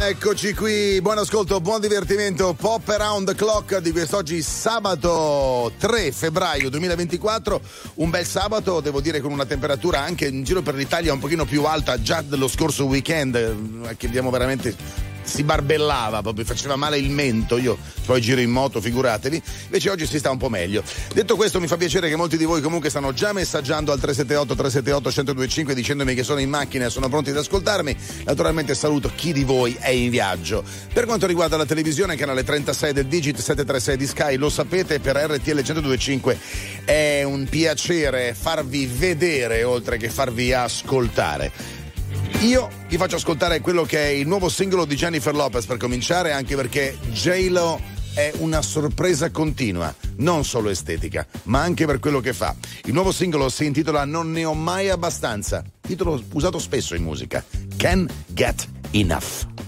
Eccoci qui, buon ascolto, buon divertimento. Pop around the clock di quest'oggi sabato 3 febbraio 2024. Un bel sabato, devo dire, con una temperatura anche in giro per l'Italia un pochino più alta già dello scorso weekend, eh, che abbiamo veramente si barbellava proprio, faceva male il mento. Io poi giro in moto, figuratevi. Invece oggi si sta un po' meglio. Detto questo, mi fa piacere che molti di voi comunque stanno già messaggiando al 378 378 1025 dicendomi che sono in macchina e sono pronti ad ascoltarmi. Naturalmente saluto chi di voi è in viaggio. Per quanto riguarda la televisione, canale 36 del Digit 736 di Sky, lo sapete, per RTL 1025 è un piacere farvi vedere oltre che farvi ascoltare. Io vi faccio ascoltare quello che è il nuovo singolo di Jennifer Lopez per cominciare, anche perché J-Lo è una sorpresa continua, non solo estetica, ma anche per quello che fa. Il nuovo singolo si intitola Non ne ho mai abbastanza, titolo usato spesso in musica. Can Get Enough.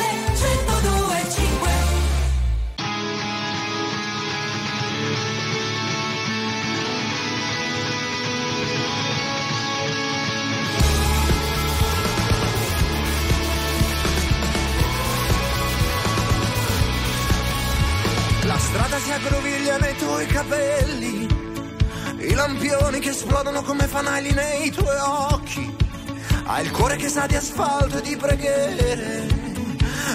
fanali nei tuoi occhi. Hai il cuore che sa di asfalto e di preghiere,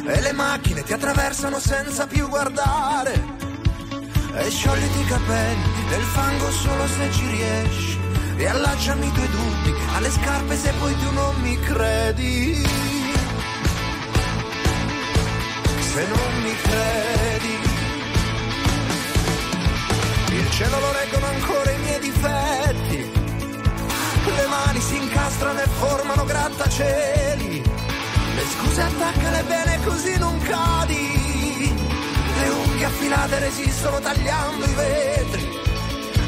e le macchine ti attraversano senza più guardare. e sciogliti i capelli nel fango solo se ci riesci e allacciami i tuoi dubbi alle scarpe se poi tu non mi credi. Se non mi credi. Il cielo lo reggono ancora i miei difetti. Mani si incastrano e formano grattacieli. Le scuse attaccale bene così non cadi. Le unghie affilate resistono tagliando i vetri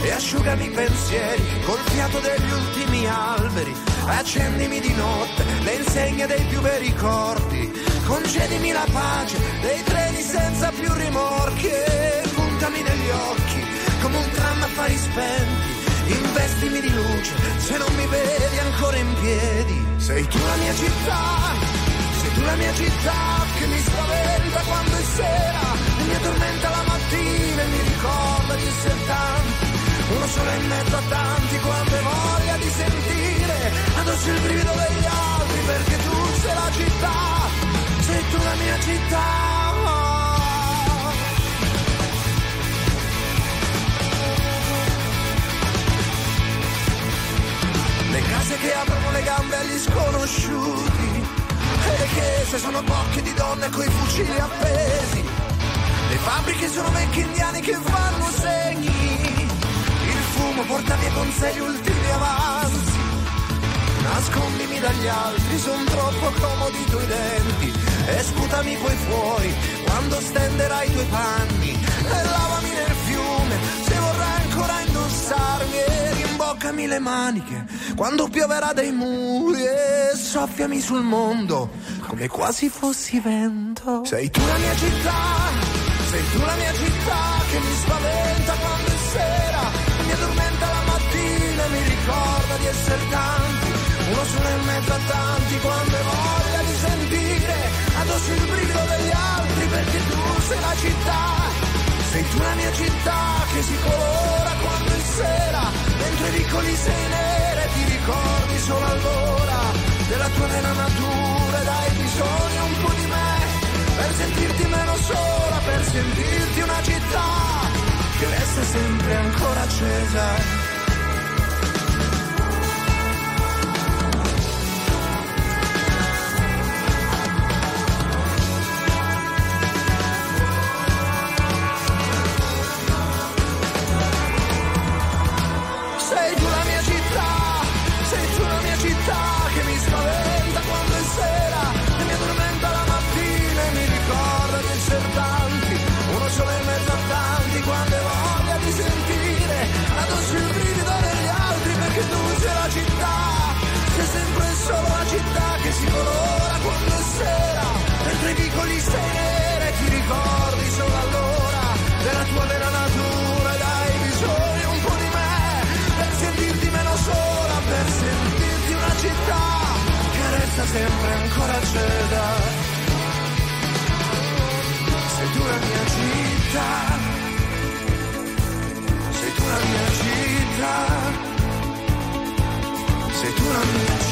e asciugami i pensieri col fiato degli ultimi alberi. Accendimi di notte le insegne dei più bei ricordi. Concedimi la pace dei treni senza più rimorchi e puntami negli occhi come un tram a fari spenti. Investimi di luce se non mi vedi ancora in piedi. Sei tu la mia città, sei tu la mia città che mi spaventa quando è sera e mi addormenta la mattina e mi ricorda di essere tanti uno solo in mezzo a tanti quando hai voglia di sentire addosso il brivido degli altri perché tu sei la città, sei tu la mia città. Case che aprono le gambe agli sconosciuti e le chiese sono bocche di donne coi fucili appesi. Le fabbriche sono vecchi indiani che fanno segni fumo porta via con sé gli ultimi avanzi. Nascondimi dagli altri, son troppo comodi i tuoi denti. E sputami poi fuori quando stenderai i tuoi panni. E lavami nel fiume se vorrai ancora indossarmi. Rimboccami le maniche quando pioverà dai muri. E soffiami sul mondo come quasi fossi vento. Sei tu la mia città, sei tu la mia città che mi spaventa quando è sera mi addormenta la mattina e mi ricorda di essere tanti, uno solo in mezzo a tanti, quando hai voglia di sentire addosso il brivido degli altri, perché tu sei la città, sei tu la mia città che si colora quando è sera, mentre i vicoli sei nera e ti ricordi solo allora della tua vera natura, dai bisogno un po' di me, per sentirti meno sola, per sentirti una città che resta sempre ancora accesa. Sempre ancora accesa. Sei tu la mia città, sei tu la mia città.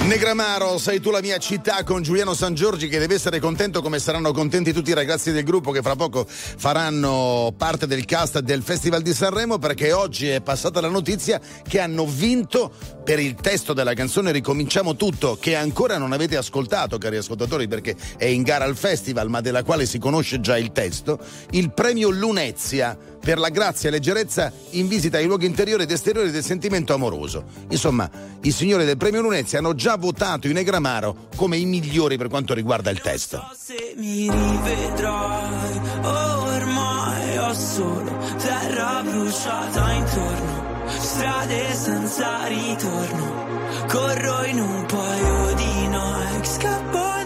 Negramaro, sei tu la mia città con Giuliano San Giorgi che deve essere contento come saranno contenti tutti i ragazzi del gruppo che fra poco faranno parte del cast del Festival di Sanremo perché oggi è passata la notizia che hanno vinto per il testo della canzone Ricominciamo tutto che ancora non avete ascoltato cari ascoltatori perché è in gara al festival ma della quale si conosce già il testo, il premio Lunezia per la grazia e leggerezza in visita ai luoghi interiori ed esteriori del sentimento amoroso. Insomma, i signori del premio Lunezia hanno già votato i Negramaro come i migliori per quanto riguarda il testo. Non so se mi rivedrai, ormai ho solo terra bruciata intorno, strade senza ritorno, corro in un paio di Nike, scappo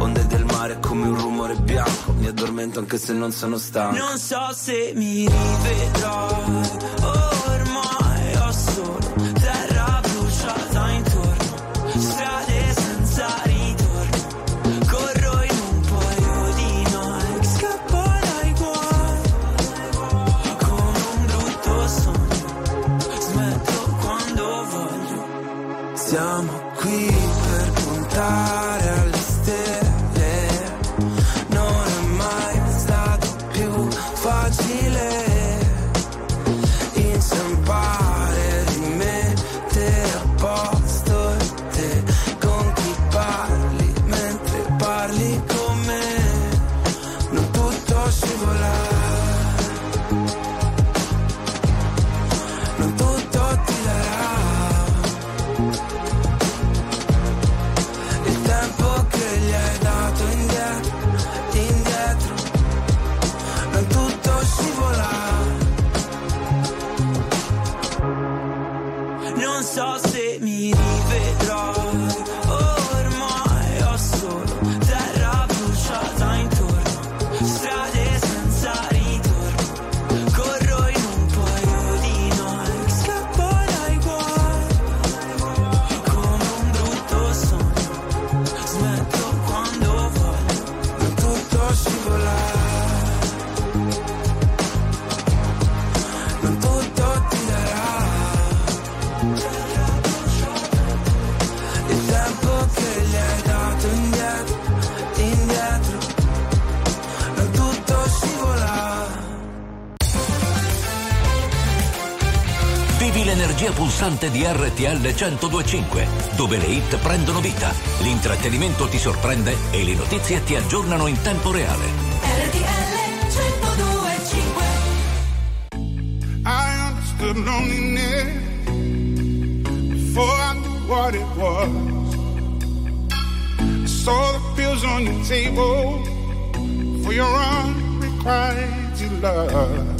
onde del mare come un rumore bianco. Mi addormento anche se non sono stanco. Non so se mi rivedrai, ormai ho solo terra bruciata intorno, strade senza ritorno. Corro in un paio di Nike, scappo dai guai, come un brutto sogno, smetto quando voglio. Siamo pulsante di RTL 1025, dove le hit prendono vita, l'intrattenimento ti sorprende e le notizie ti aggiornano in tempo reale. RTL 1025 I understood loneliness before I knew what it was. I saw the pills on your table for your unrequited love.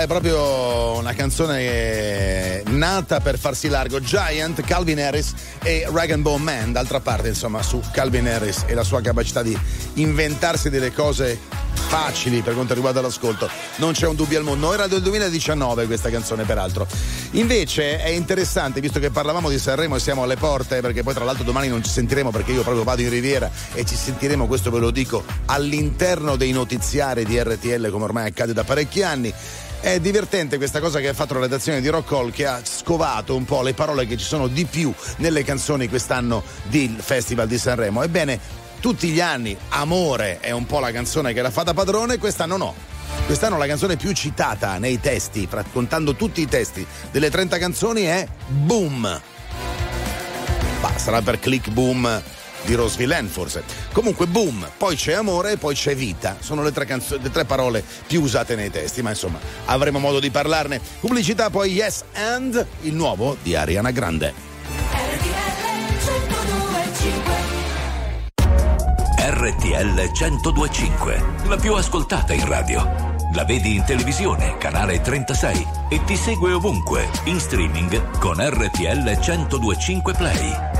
È proprio una canzone nata per farsi largo. Giant, Calvin Harris e Rag and Bone Man. D'altra parte, insomma, su Calvin Harris e la sua capacità di inventarsi delle cose facili per quanto riguarda l'ascolto. Non c'è un dubbio al mondo. Era del 2019 questa canzone, peraltro. Invece è interessante, visto che parlavamo di Sanremo e siamo alle porte, perché poi tra l'altro domani non ci sentiremo perché io proprio vado in Riviera e ci sentiremo, questo ve lo dico, all'interno dei notiziari di RTL come ormai accade da parecchi anni. È divertente questa cosa che ha fatto la redazione di Rock Hall che ha scovato un po' le parole che ci sono di più nelle canzoni quest'anno del Festival di Sanremo. Ebbene, tutti gli anni Amore è un po' la canzone che l'ha fatta padrone, quest'anno no. Quest'anno la canzone più citata nei testi, contando tutti i testi delle 30 canzoni, è Boom. Bah, sarà per Click Boom di Rose Villain forse. Comunque Boom, poi c'è Amore e poi c'è Vita. Sono le tre, canzo- le tre parole più usate nei testi, ma insomma avremo modo di parlarne. Pubblicità poi Yes and il nuovo di Ariana Grande. RTL 1025, la più ascoltata in radio. La vedi in televisione, canale 36 e ti segue ovunque, in streaming con RTL 1025 Play.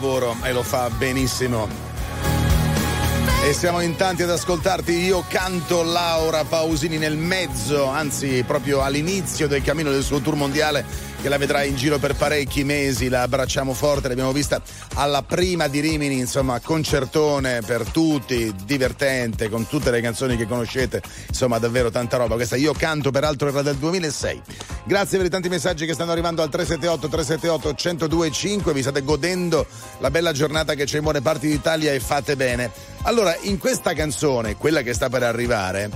lavoro e lo fa benissimo. E siamo in tanti ad ascoltarti. Io canto Laura Pausini nel mezzo, anzi proprio all'inizio del cammino del suo tour mondiale che la vedrà in giro per parecchi mesi. La abbracciamo forte, l'abbiamo vista alla prima di Rimini, insomma, concertone per tutti, divertente, con tutte le canzoni che conoscete. Insomma, davvero tanta roba. Questa Io canto, peraltro era del 2006. Grazie per i tanti messaggi che stanno arrivando al 378 378 1025. Vi state godendo la bella giornata che c'è in buone parti d'Italia e fate bene. Allora, in questa canzone, quella che sta per arrivare,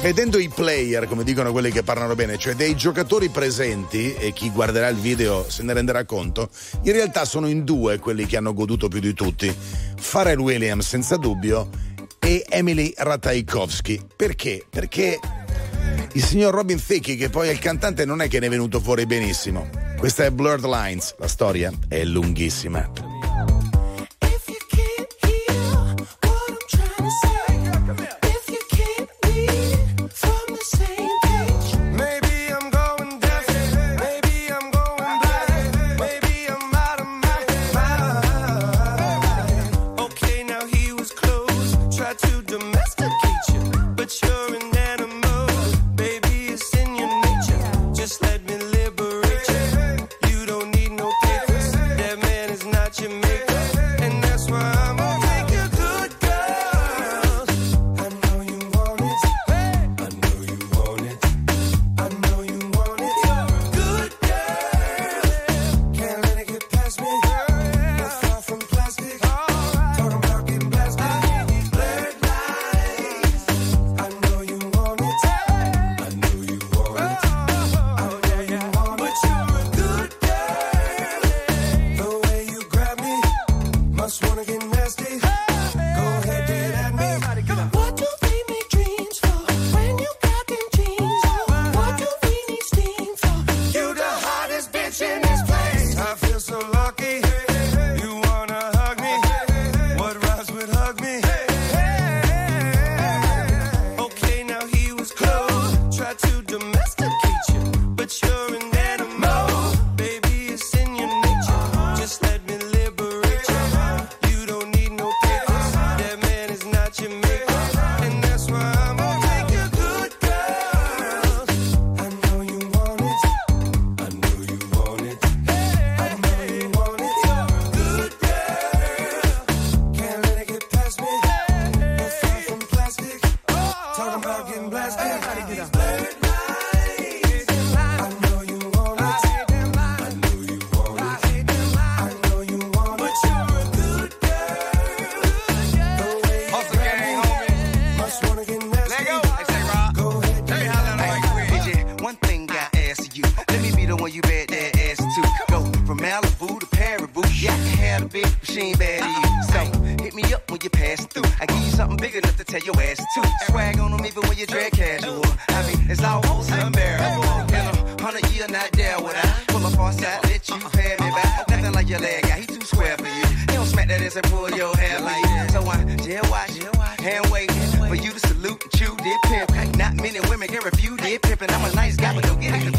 vedendo i player, come dicono quelli che parlano bene, cioè dei giocatori presenti, e chi guarderà il video se ne renderà conto, in realtà sono in due quelli che hanno goduto più di tutti. Pharrell Williams, senza dubbio, e Emily Ratajkowski. Perché? Perché il signor Robin Thicke, che poi è il cantante, non è che ne è venuto fuori benissimo. Questa è Blurred Lines, la storia è lunghissima. your leg out. He too square for you. He don't smack that ass and pull your hair like that. So I jail watch, hand wait for you to salute and chew, did pimp. Not many women can refute, did pimpin'. I'm a nice guy, but don't get it.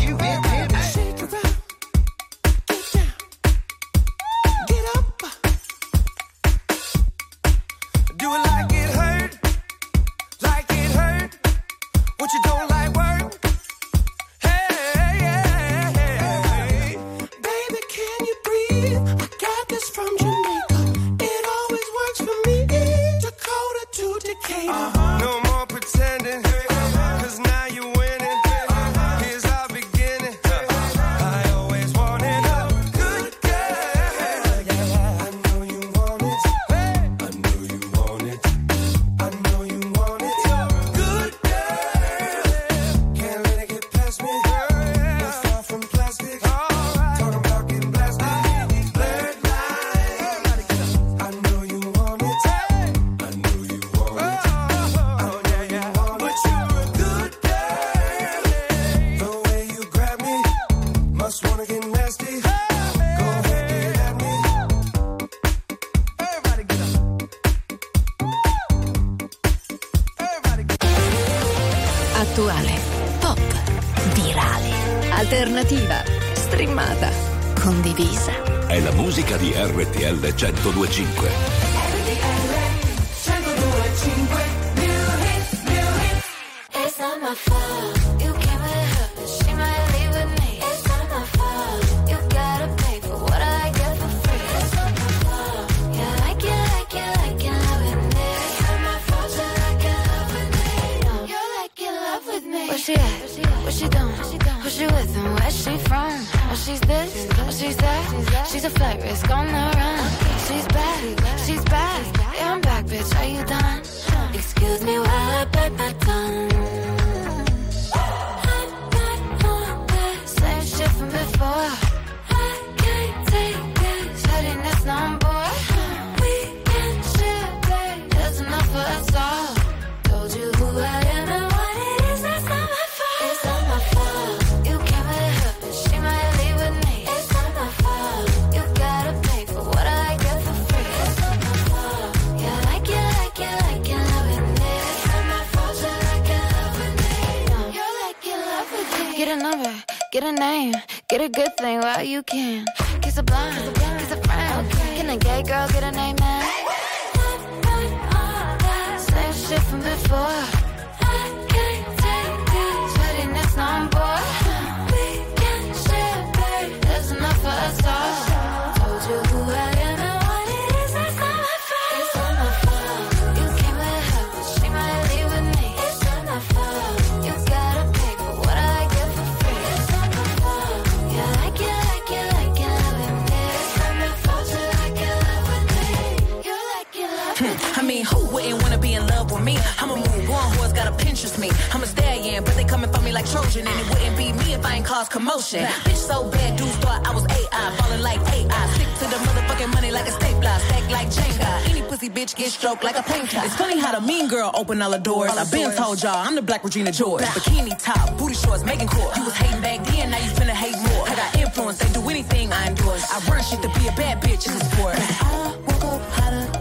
Get stroked like a painter. It's funny how the mean girl open all the doors. I been told y'all I'm the black Regina George. Bikini top, booty shorts, making court. You was hating back then, now you finna hate more. I got influence, they do anything I endorse. I run shit to be a bad bitch in the sport. I woke up hotter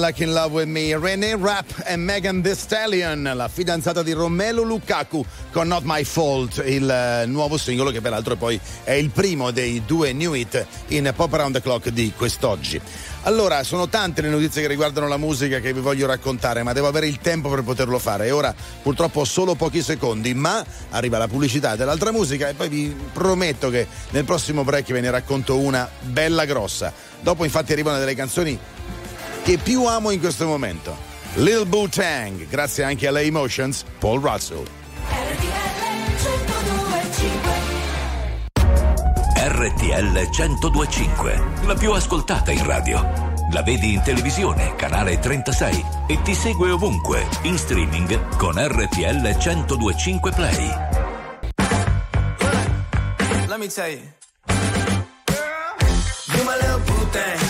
Like in Love with Me, René Rapp e Megan Thee Stallion, la fidanzata di Romelu Lukaku con Not My Fault, il eh, nuovo singolo che peraltro poi è il primo dei due new hit in Pop Around the Clock di quest'oggi. Allora, sono tante le notizie che riguardano la musica che vi voglio raccontare, ma devo avere il tempo per poterlo fare e ora purtroppo solo pochi secondi, ma arriva la pubblicità dell'altra musica e poi vi prometto che nel prossimo break ve ne racconto una bella grossa. Dopo infatti arrivano delle canzoni che più amo in questo momento. Lil Boo Tang, grazie anche alle Emotions, Paul Russell. RTL 1025, la più ascoltata in radio. La vedi in televisione, canale 36 e ti segue ovunque, in streaming con RTL 1025 Play. Let me tell you. You my little boo thing.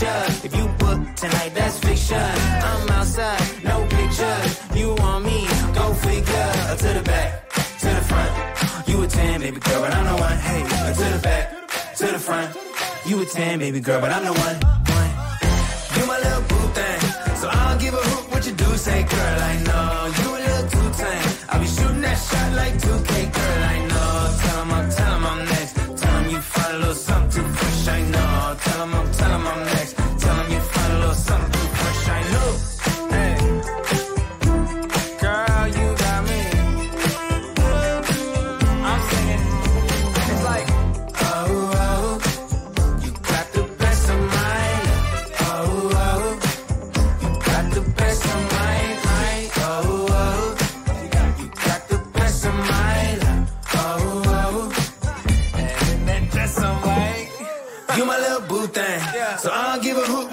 Ya? If you book tonight, that's fiction. I'm outside, no pictures. You want me? Go figure. Uh, To the back, to the front. You a 10, baby girl, but I'm the one. Hey, to the back, to the front. You a 10, baby girl, but I'm the one. one. You my little boo thing. So I don't give a hoot what you do, say, girl, I know. You a little too tame. I'll be shooting that shot like 2K, girl, I know. Tell 'em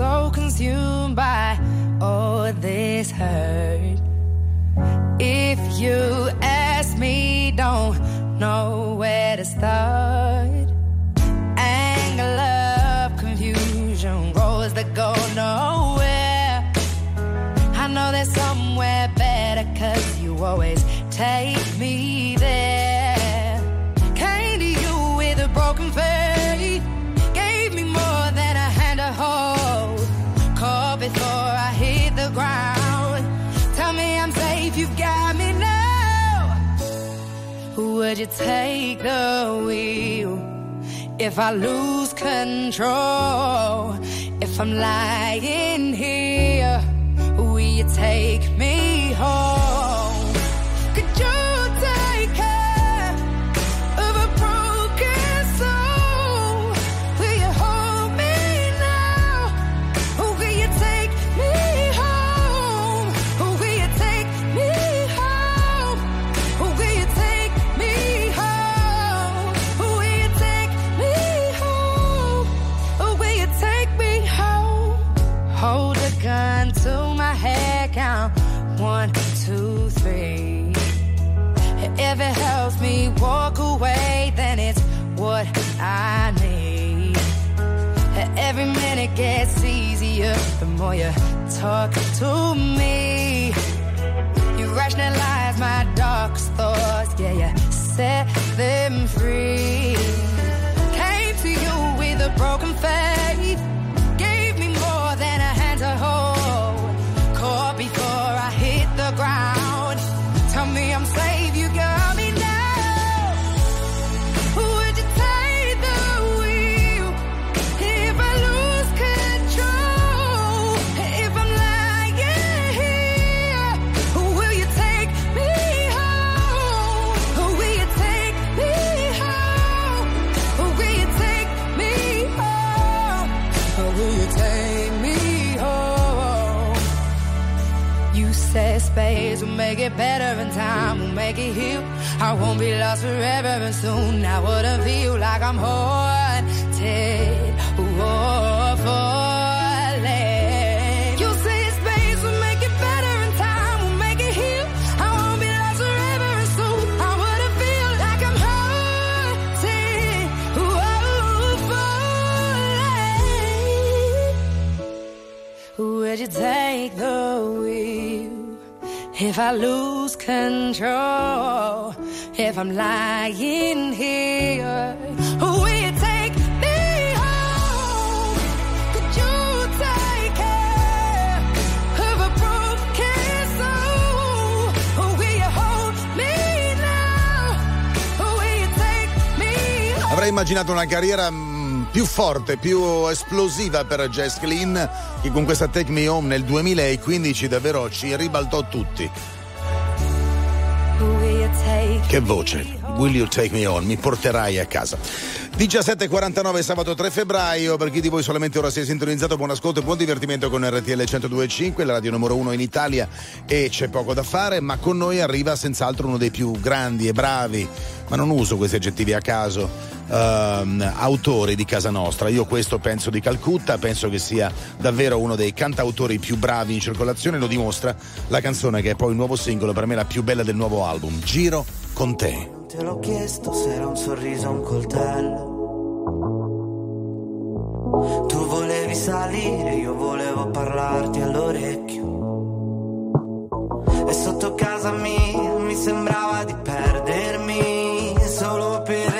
So consumed by all this hurt. If you ask me, don't know where to start. Would you take the wheel if I lose control? If I'm lying here, will you take me home? Away, then it's what I need. Every minute gets easier the more you talk to me. You rationalize my darkest thoughts, yeah, you set them free. Make it better and time will make it heal. I won't be lost forever and soon I wouldn't feel like I'm haunted or falling. You say space will make it better and time will make it heal. I won't be lost forever and soon I wouldn't feel like I'm haunted or falling. Would you take if I lose control? If I'm lying here, will you take me home? Could you take care of a broken soul? Will you hold me now? Will you take me home? Avrei immaginato una carriera mm, più forte, più esplosiva per Jess Glynn che con questa Take Me Home nel 2015 davvero ci ribaltò tutti. Che voce! Will you take me on? Mi porterai a casa. 17.49 sabato 3 febbraio, per chi di voi solamente ora si è sintonizzato, buon ascolto e buon divertimento con RTL 102.5, la radio numero uno in Italia e c'è poco da fare, ma con noi arriva senz'altro uno dei più grandi e bravi, ma non uso questi aggettivi a caso, ehm, autori di casa nostra. Io questo penso di Calcutta, penso che sia davvero uno dei cantautori più bravi in circolazione, lo dimostra la canzone che è poi il nuovo singolo, per me la più bella del nuovo album, Giro con te. Te l'ho chiesto se era un sorriso o un coltello. Tu volevi salire, io volevo parlarti all'orecchio. E sotto casa mia mi sembrava di perdermi solo per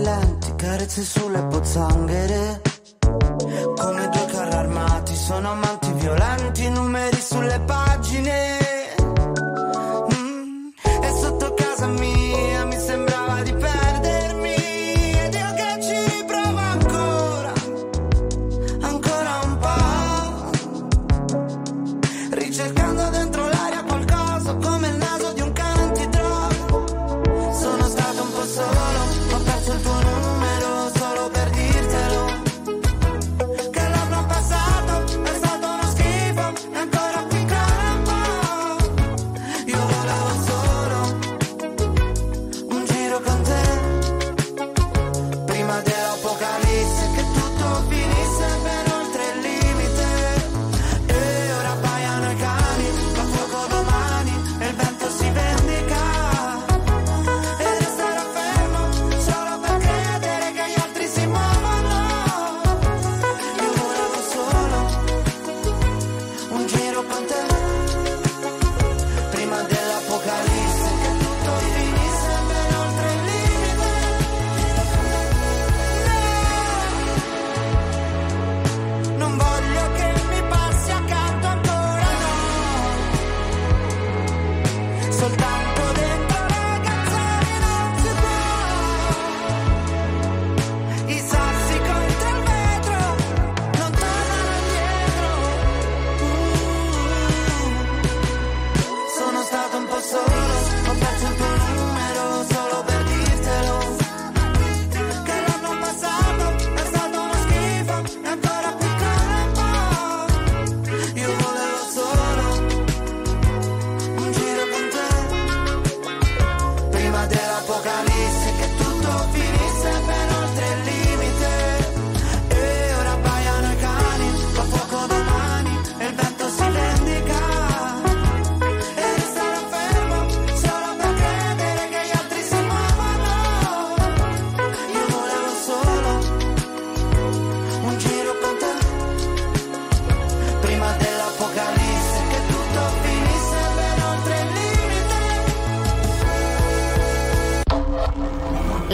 Lenti, carezze sulle pozzanghere.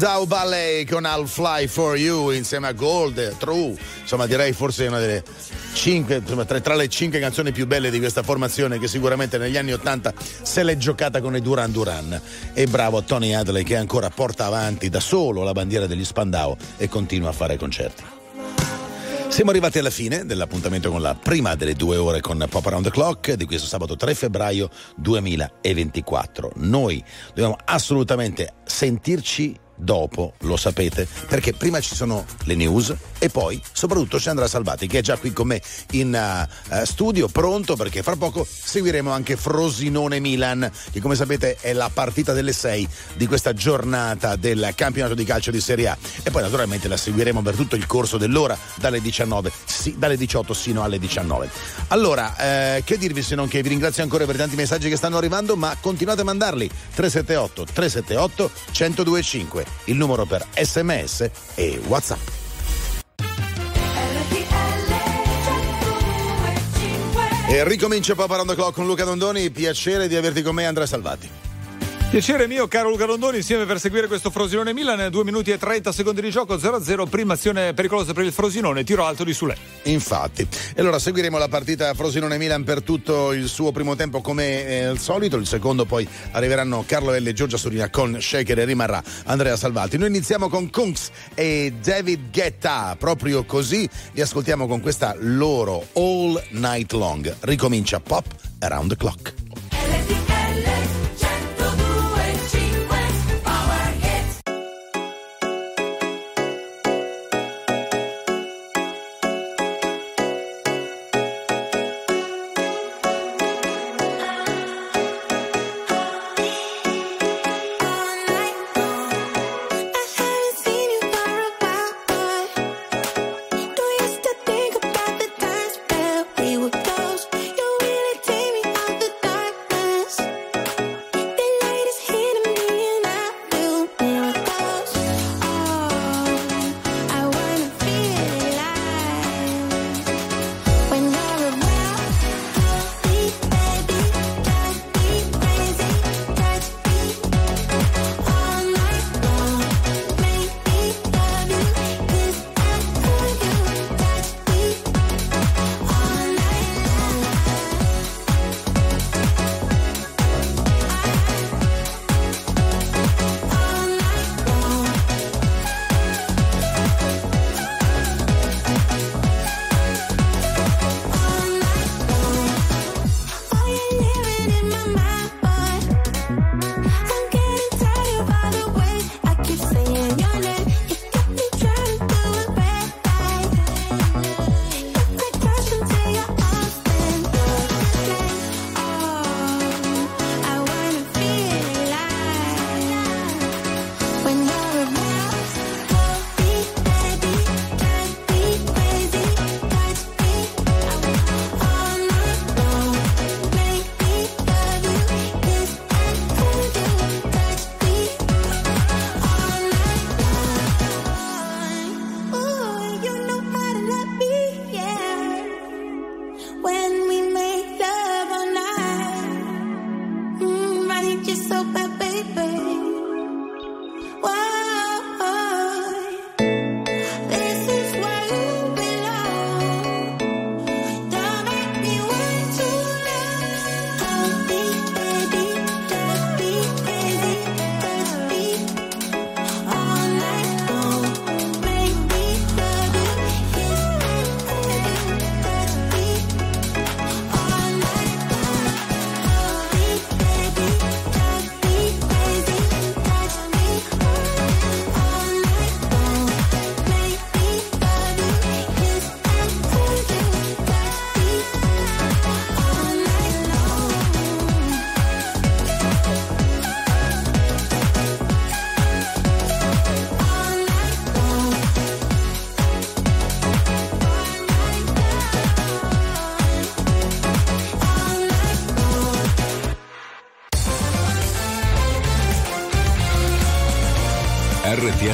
Spandau Ballet con I'll Fly For You insieme a Gold, True, insomma direi forse una delle cinque, tra, tra le cinque canzoni più belle di questa formazione che sicuramente negli anni Ottanta se l'è giocata con i Duran Duran. E bravo Tony Hadley che ancora porta avanti da solo la bandiera degli Spandau e continua a fare concerti. Siamo arrivati alla fine dell'appuntamento con la prima delle due ore con Pop Around the Clock di questo sabato 3 febbraio 2024. Noi dobbiamo assolutamente sentirci dopo, lo sapete, perché prima ci sono le news e poi soprattutto c'è Andrea Salvati che è già qui con me in uh, studio, pronto perché fra poco seguiremo anche Frosinone Milan, che come sapete è la partita delle 6 di questa giornata del campionato di calcio di Serie A. E poi naturalmente la seguiremo per tutto il corso dell'ora dalle 19, sì, dalle 18 sino alle 19. Allora, eh, che dirvi se non che? Vi ringrazio ancora per i tanti messaggi che stanno arrivando, ma continuate a mandarli. 378 378 1025 il numero per sms e whatsapp. E ricomincia the Clock con Luca Dondoni, piacere di averti con me Andrea Salvati. Piacere mio, caro Luca Rondoni, insieme per seguire questo Frosinone Milan. 2 minuti e 30 secondi di gioco, 0-0. Prima azione pericolosa per il Frosinone, tiro alto di Sule. Infatti. E allora seguiremo la partita Frosinone Milan per tutto il suo primo tempo come eh, al solito. Il secondo poi arriveranno Carlo L. e Giorgia Surina con Shaker e rimarrà Andrea Salvati. Noi iniziamo con Kunks e David Guetta. Proprio così li ascoltiamo con questa loro All Night Long. Ricomincia Pop Around the Clock.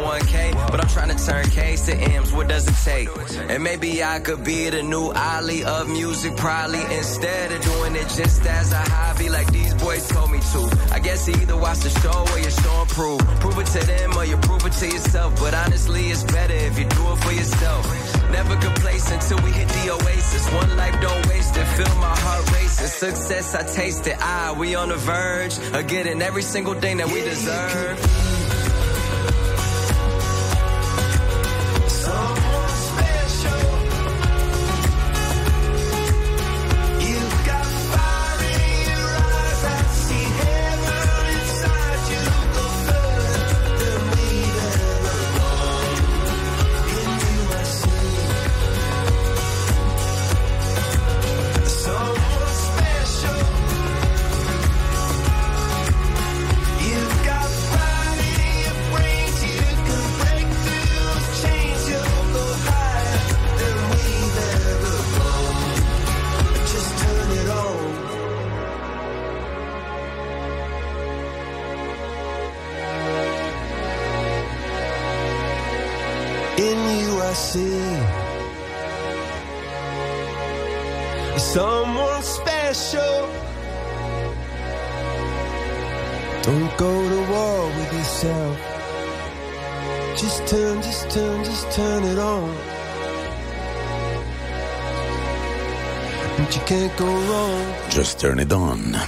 1K, but I'm trying to turn K's to M's. What does it take? And maybe I could be the new Ali of music, probably instead of doing it just as a hobby, like these boys told me to. I guess either watch the show or you show and prove. Prove it to them or you prove it to yourself. But honestly, it's better if you do it for yourself. Never complacent until we hit the oasis. One life don't waste it. Feel my heart racing. Success, I taste it. Ah, we on the verge of getting every single thing that we deserve.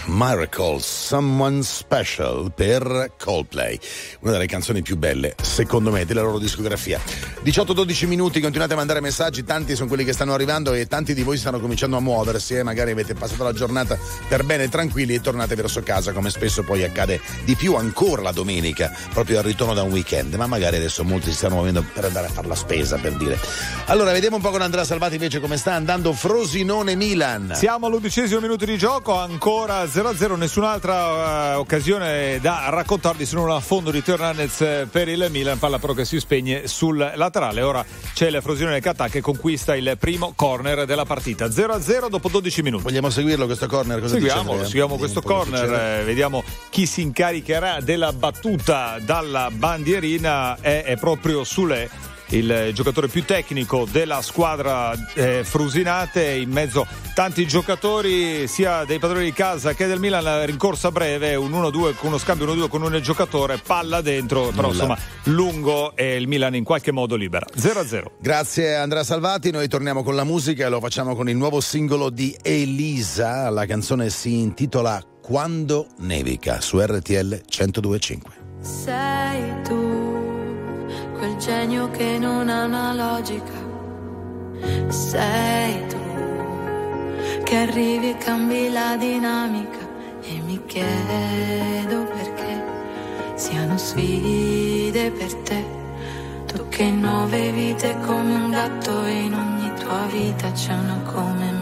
Miracle, Someone Special per Coldplay, una delle canzoni più belle, secondo me, della loro discografia. 18-12 minuti, continuate a mandare messaggi, tanti sono quelli che stanno arrivando e tanti di voi stanno cominciando a muoversi e magari avete passato la giornata per bene tranquilli e tornate verso casa, come spesso poi accade di più ancora la domenica, proprio al ritorno da un weekend, ma magari adesso molti si stanno muovendo per andare a fare la spesa, per dire. Allora, vediamo un po' con Andrea Salvati invece come sta andando Frosinone-Milan. Siamo all'undicesimo minuto di gioco, ancora 0-0, nessun'altra eh, occasione da raccontarvi se non un affondo di Teo Hernandez eh, per il Milan, palla però che si spegne sul laterale. Ora c'è la Frosinone che attacca e conquista il primo corner della partita. 0-0 dopo 12 minuti. Vogliamo seguirlo questo corner? Cosa Seguiamo, seguiamo questo corner, eh, vediamo chi si incaricherà della battuta dalla bandierina. È, è proprio Sule il giocatore più tecnico della squadra eh, frusinate, in mezzo tanti giocatori sia dei padroni di casa che del Milan, rincorsa breve, un 1-2 con uno scambio 1-2 con un giocatore, palla dentro, però Nulla. insomma lungo e il Milan in qualche modo libera. 0-0. Grazie Andrea Salvati, noi torniamo con la musica e lo facciamo con il nuovo singolo di Elisa, la canzone si intitola Quando nevica su RTL 1025. Sei tu, quel genio che non ha una logica. Sei tu, che arrivi e cambi la dinamica. E mi chiedo perché siano sfide per te. Tu che nove vite come un gatto in ogni tua vita c'è una come me.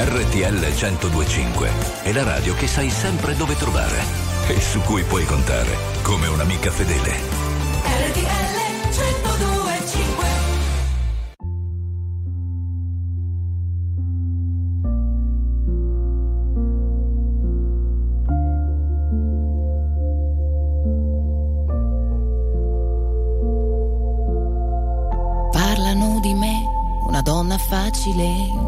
RTL 1025 è la radio che sai sempre dove trovare e su cui puoi contare come un'amica fedele. RTL 1025 Parlano di me, una donna facile,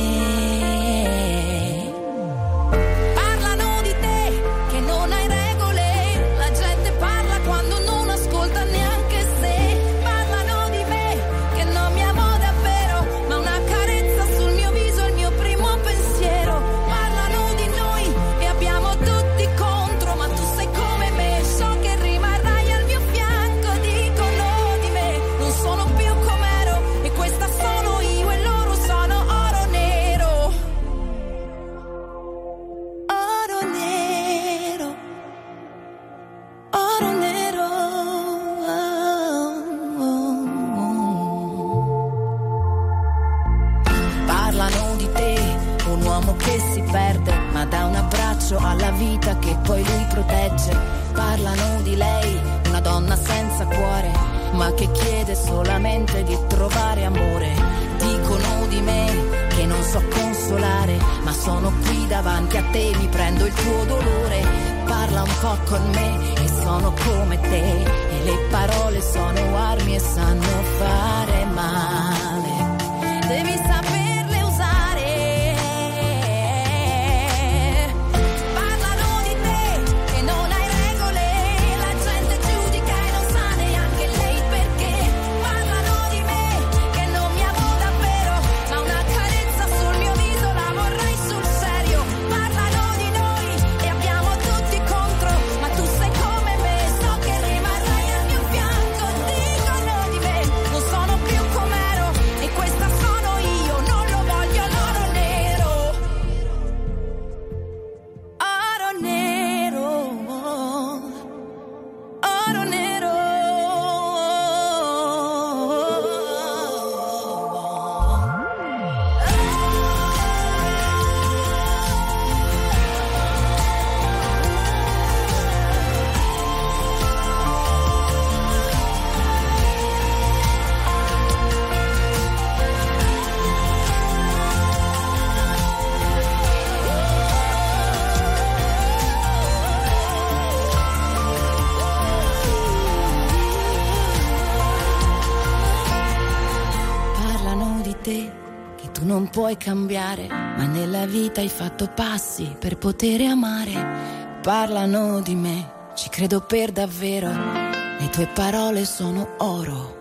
parlare, ma nella vita hai fatto passi per poter amare. Parlano di me, ci credo per davvero, le tue parole sono oro.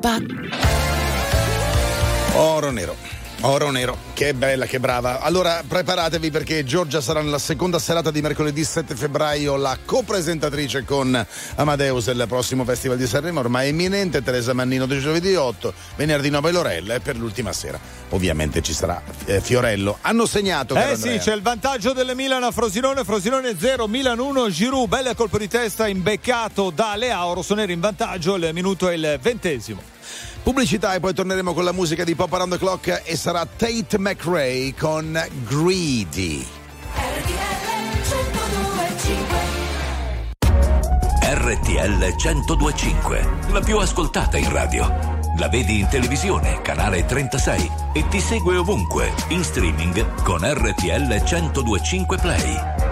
But... Oro nero. Oro nero, che bella, che brava. Allora preparatevi perché Giorgia sarà nella seconda serata di mercoledì 7 febbraio la copresentatrice con Amadeus del prossimo Festival di Sanremo, ormai imminente, Teresa Mannino di giovedì 8, venerdì 9 Lorella e per l'ultima sera ovviamente ci sarà eh, Fiorello. Hanno segnato. Eh sì, c'è il vantaggio delle Milan a Frosinone, Frosinone 0, Milan 1, Giroud, bella colpo di testa imbeccato da Leao, Rossoneri in vantaggio, il minuto è il ventesimo. Pubblicità e poi torneremo con la musica di Pop Around the Clock e sarà Tate McRae con Greedy. RTL 1025, la più ascoltata in radio. La vedi in televisione, canale 36 e ti segue ovunque, in streaming con RTL 1025 Play.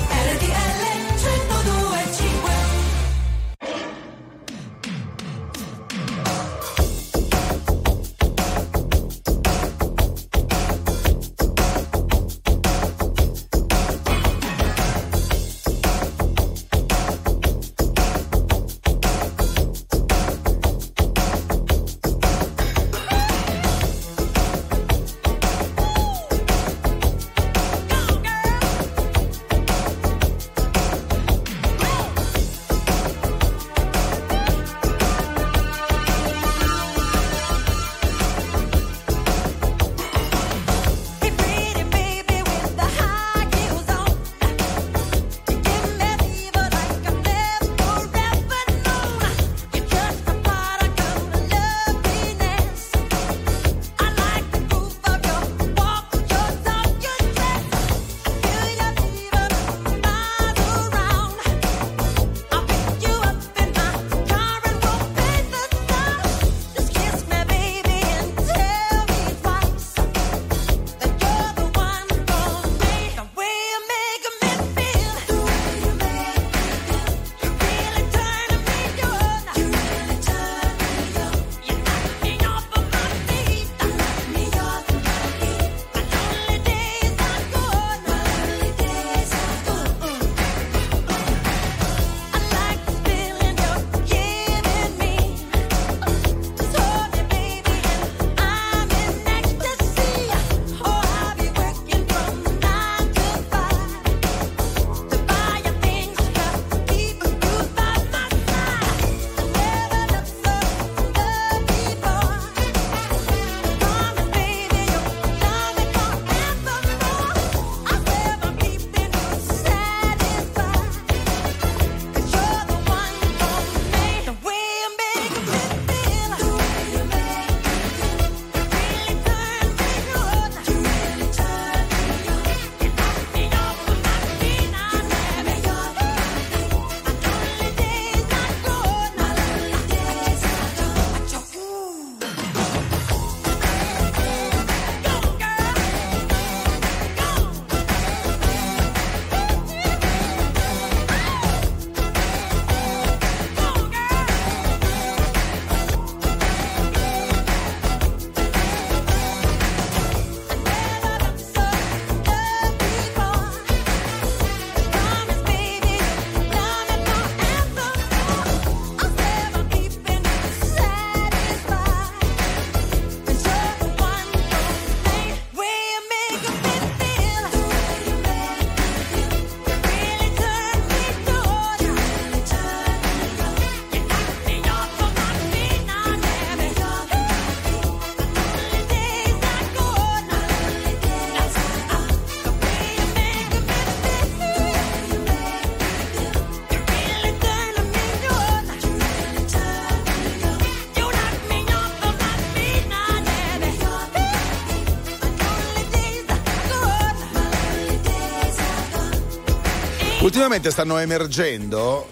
Ultimamente stanno emergendo,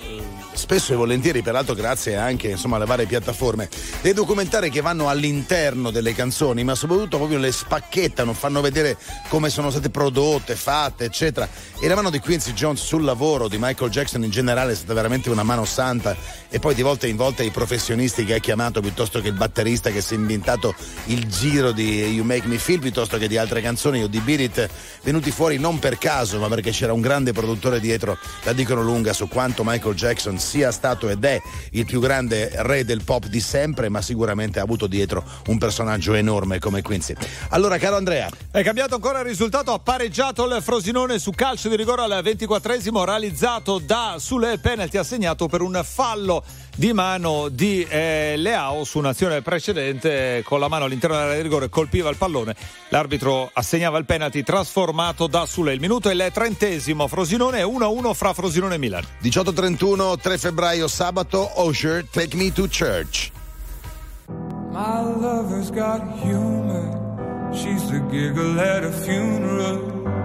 spesso e volentieri, peraltro grazie anche insomma, alle varie piattaforme, dei documentari che vanno all'interno delle canzoni, ma soprattutto proprio le spacchettano, fanno vedere come sono state prodotte, fatte, eccetera. E la mano di Quincy Jones sul lavoro di Michael Jackson in generale è stata veramente una mano santa e poi di volta in volta i professionisti che ha chiamato piuttosto che il batterista che si è inventato il giro di You Make Me Feel piuttosto che di altre canzoni o di Beat It venuti fuori non per caso ma perché c'era un grande produttore dietro la dicono lunga su quanto Michael Jackson sia stato ed è il più grande re del pop di sempre ma sicuramente ha avuto dietro un personaggio enorme come Quincy. Allora caro Andrea. È cambiato ancora il risultato, ha pareggiato il Frosinone su calcio di rigore al 24esimo realizzato da Sule penalty assegnato per un fallo di mano di eh, Leao su un'azione precedente con la mano all'interno dell'area di rigore colpiva il pallone. L'arbitro assegnava il penalty trasformato da Sule il minuto è il trentesimo. Frosinone 1-1 fra Frosinone e Milan. 18-31 3 febbraio sabato Osher Take Me to Church. My lover's got humor. She's the giggle at a funeral.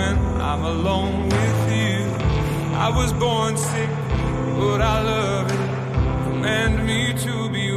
when I'm alone with you. I was born sick, but I love it. Command me to be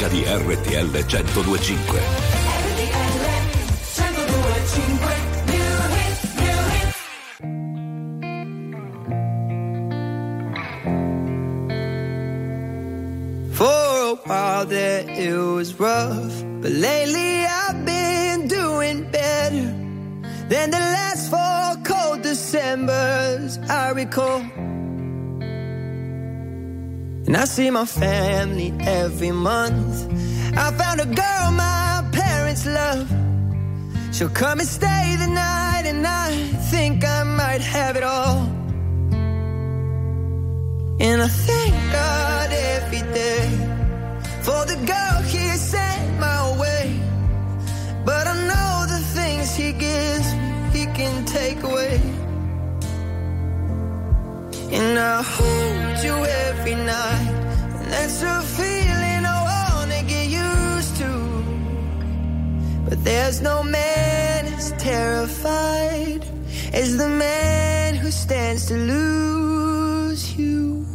cerca di RTL 1025. For a while there it was rough, but lately I've been doing better than the last four cold Decembers I recall. And I see my family every month. found a girl my parents love. She'll come and stay the night, and I think I might have it all. And I thank God every day for the girl He sent my way. But I know the things He gives me, He can take away. And I hold you every night, and that's a feeling. There's no man as terrified as the man who stands to lose you.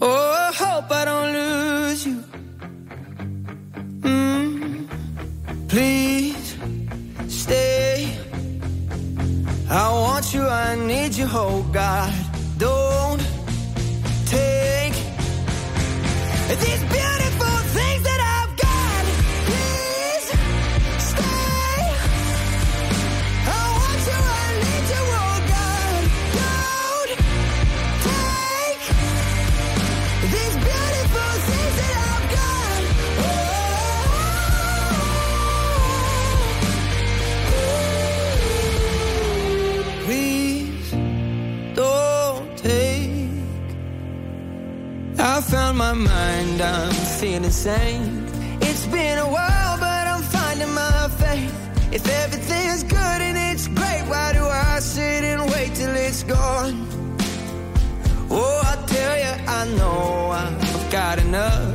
Oh, I hope I don't lose you. Mm, please stay. I want you, I need you, oh God. Mind, I'm feeling sane. It's been a while, but I'm finding my faith. If everything's good and it's great, why do I sit and wait till it's gone? Oh, I tell you, I know I've got enough.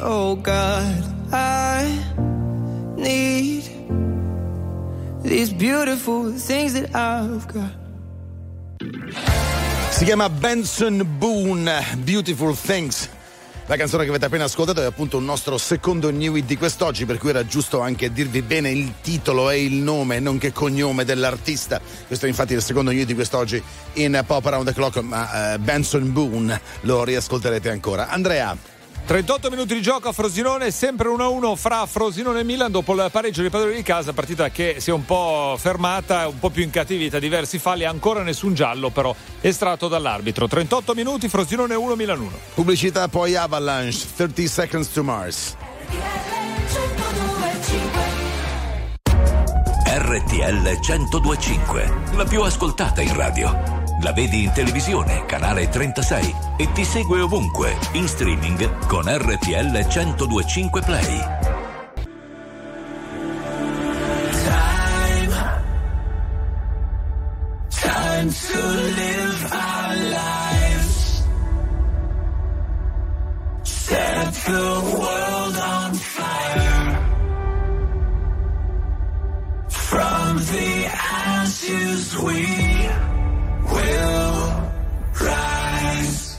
Oh God. I need these beautiful things that I've got. Si chiama Benson Boone, Beautiful Things. La canzone che avete appena ascoltato è appunto un nostro secondo new hit di quest'oggi, per cui era giusto anche dirvi bene il titolo e il nome, nonché cognome dell'artista. Questo è infatti il secondo new hit di quest'oggi in Pop Around the Clock, ma eh, Benson Boone lo riascolterete ancora. Andrea. 38 minuti di gioco a Frosinone, sempre 1-1 fra Frosinone e Milan dopo il pareggio dei padroni di casa, partita che si è un po' fermata, un po' più incattivita, diversi falli, ancora nessun giallo però estratto dall'arbitro. 38 minuti, Frosinone 1, Milan 1. Pubblicità poi Avalanche, 30 Seconds to Mars. RTL 1025, la più ascoltata in radio. La vedi in televisione, canale 36 e ti segue ovunque, in streaming con RTL 1025 Play. Time, time to live our lives. Set the world on fire. From the ashes we will rise.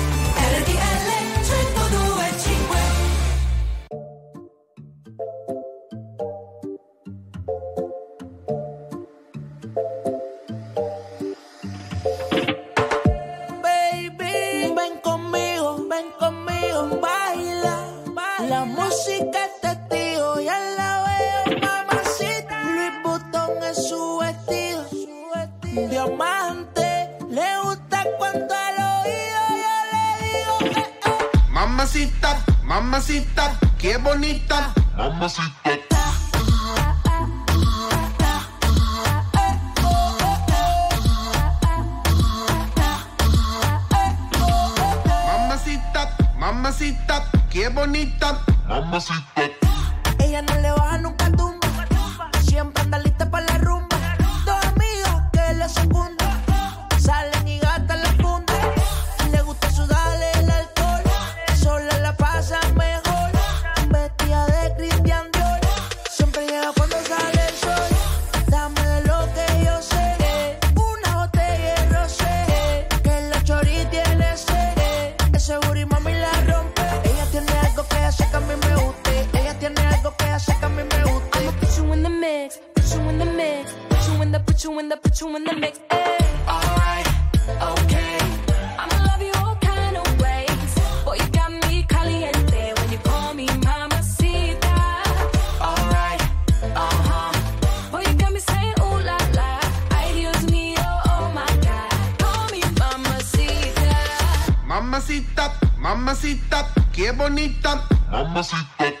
Mix, put you in the mix, put you in the, put you in the, put you in the mix. Hey. Alright, okay. I'ma love you all kind of ways. Boy, you got me caliente when you call me mamacita. Alright, uh huh. Boy, you got me saying ooh la la. Ay Dios mío, oh my God. Call me mamacita. Mamacita, mamacita, qué bonita. Mamacita.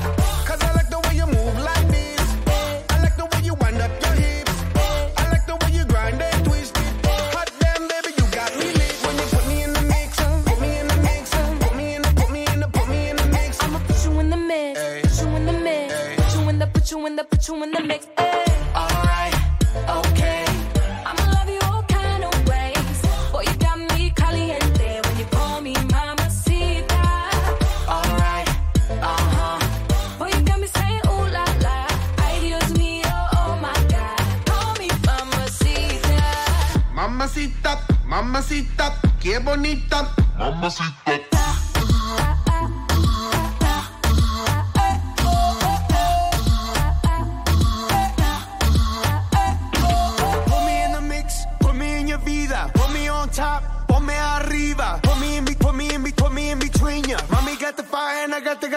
You in the, put you in the mix. Alright, okay. I'ma love you all kind of ways. Boy, you got me caliente when you call me mamacita. Alright, uh huh. Boy, you got me saying ooh la la. Ay Dios mío, oh my God. Call me mamacita. Mamacita, mamacita, qué bonita. Mamacita.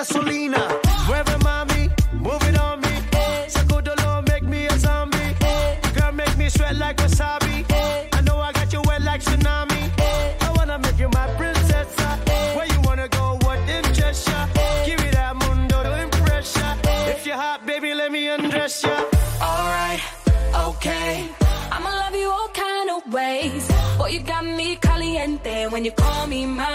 Gasolina. Mueve mami, move it on me. Sacudolo, make me a zombie. Girl, make me sweat like wasabi. I know I got you wet like tsunami. I wanna make you my princess. Where you wanna go? What interests ya? Give me that mundo to impress ya. If you're hot, baby, let me undress ya. Alright, okay. I'ma love you all kind of ways. Boy, you got me caliente when you call me mamacita.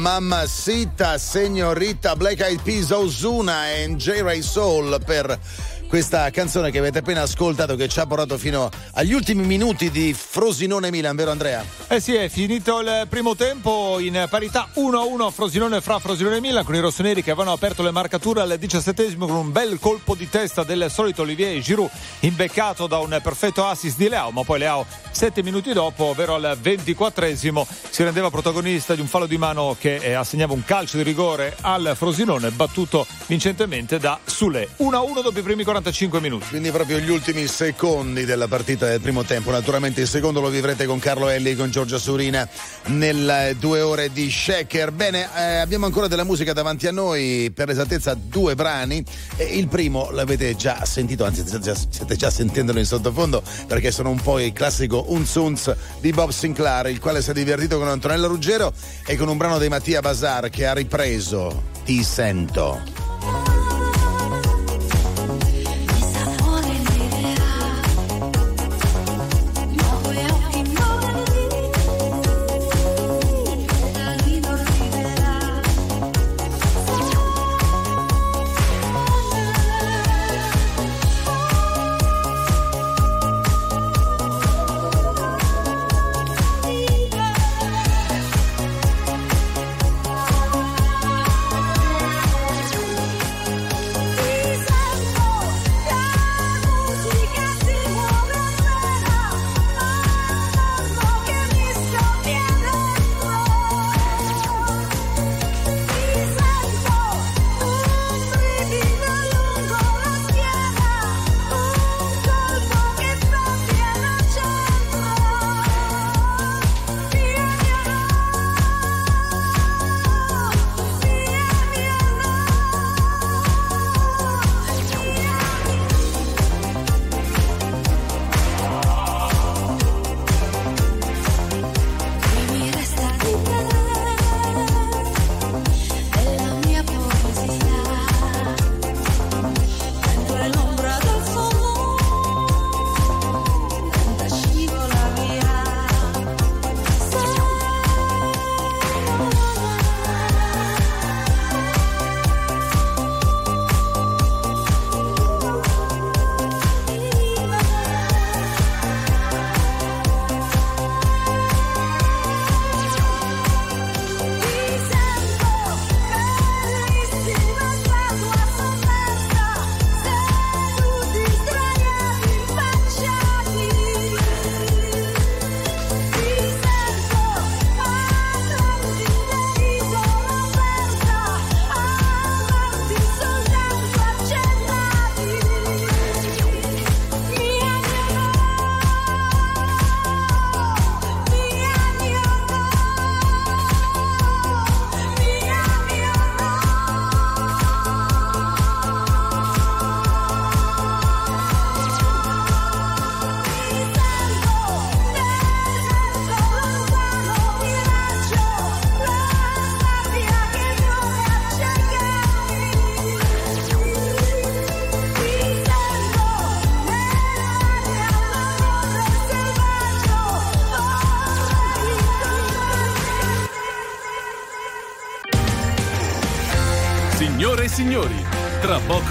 Mamacita, Signorita, Black Eyed Peas, Ozuna e J-Ray Soul per questa canzone che avete appena ascoltato che ci ha portato fino agli ultimi minuti di Frosinone Milan, vero Andrea? Eh sì, è finito il primo tempo in parità 1-1 Frosinone fra Frosinone e Milan con i rossoneri che avevano aperto le marcature al diciassettesimo con un bel colpo di testa del solito Olivier Giroud imbeccato da un perfetto assist di Leao, ma poi Leao sette minuti dopo, ovvero al ventiquattresimo, si rendeva protagonista di un fallo di mano che eh, assegnava un calcio di rigore al Frosinone battuto vincentemente da Sule. 1-1 dopo i primi 45 45 minuti. Quindi proprio gli ultimi secondi della partita del primo tempo. Naturalmente il secondo lo vivrete con Carlo Elli e con Giorgia Surina nelle due ore di Shaker. Bene, eh, abbiamo ancora della musica davanti a noi, per l'esattezza due brani. E il primo l'avete già sentito, anzi già, siete già sentendolo in sottofondo perché sono un po' il classico Unzuns di Bob Sinclair, il quale si è divertito con Antonella Ruggero e con un brano di Mattia Bazar che ha ripreso Ti sento.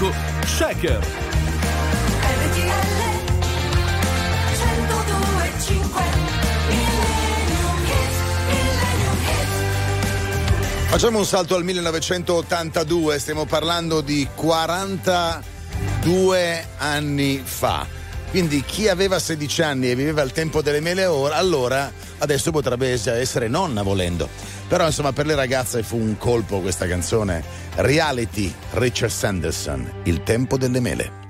Poco Shaker. RTL 102.5 Millennium Hits, Millennium Hits. Facciamo un salto al 1982, stiamo parlando di 42 anni fa. Quindi chi aveva 16 anni e viveva il tempo delle mele ora, allora adesso potrebbe essere nonna volendo. Però insomma per le ragazze fu un colpo questa canzone. Reality, Richard Sanderson, Il tempo delle mele.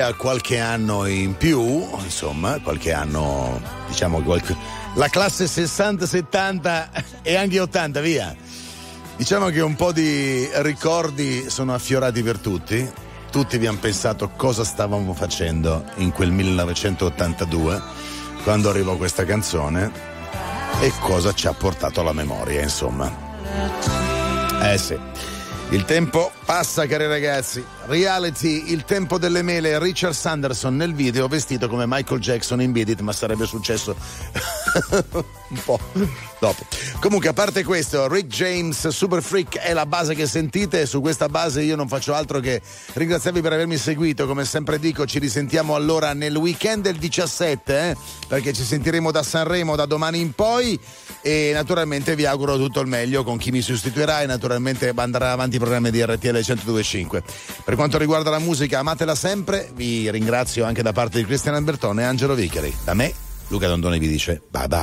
Ha qualche anno in più, insomma, qualche anno, diciamo, qualche, la classe 60-70 e anche 80, via. Diciamo che un po' di ricordi sono affiorati per tutti. Tutti abbiamo pensato cosa stavamo facendo in quel 1982, quando arrivò questa canzone, e cosa ci ha portato alla memoria, insomma. Eh sì. Il tempo passa, cari ragazzi. Reality, il tempo delle mele. Richard Sanderson nel video vestito come Michael Jackson in Beat ma sarebbe successo un po' dopo. Comunque, a parte questo, Rick James, Super Freak è la base che sentite. Su questa base io non faccio altro che ringraziarvi per avermi seguito. Come sempre dico, ci risentiamo allora nel weekend del 17, eh, perché ci sentiremo da Sanremo da domani in poi. E naturalmente vi auguro tutto il meglio con chi mi sostituirà e naturalmente andrà avanti i programmi di RTL 1025. Per quanto riguarda la musica, amatela sempre. Vi ringrazio anche da parte di Cristian Albertone e Angelo Vicari. Da me, Luca Dondone vi dice bye bye.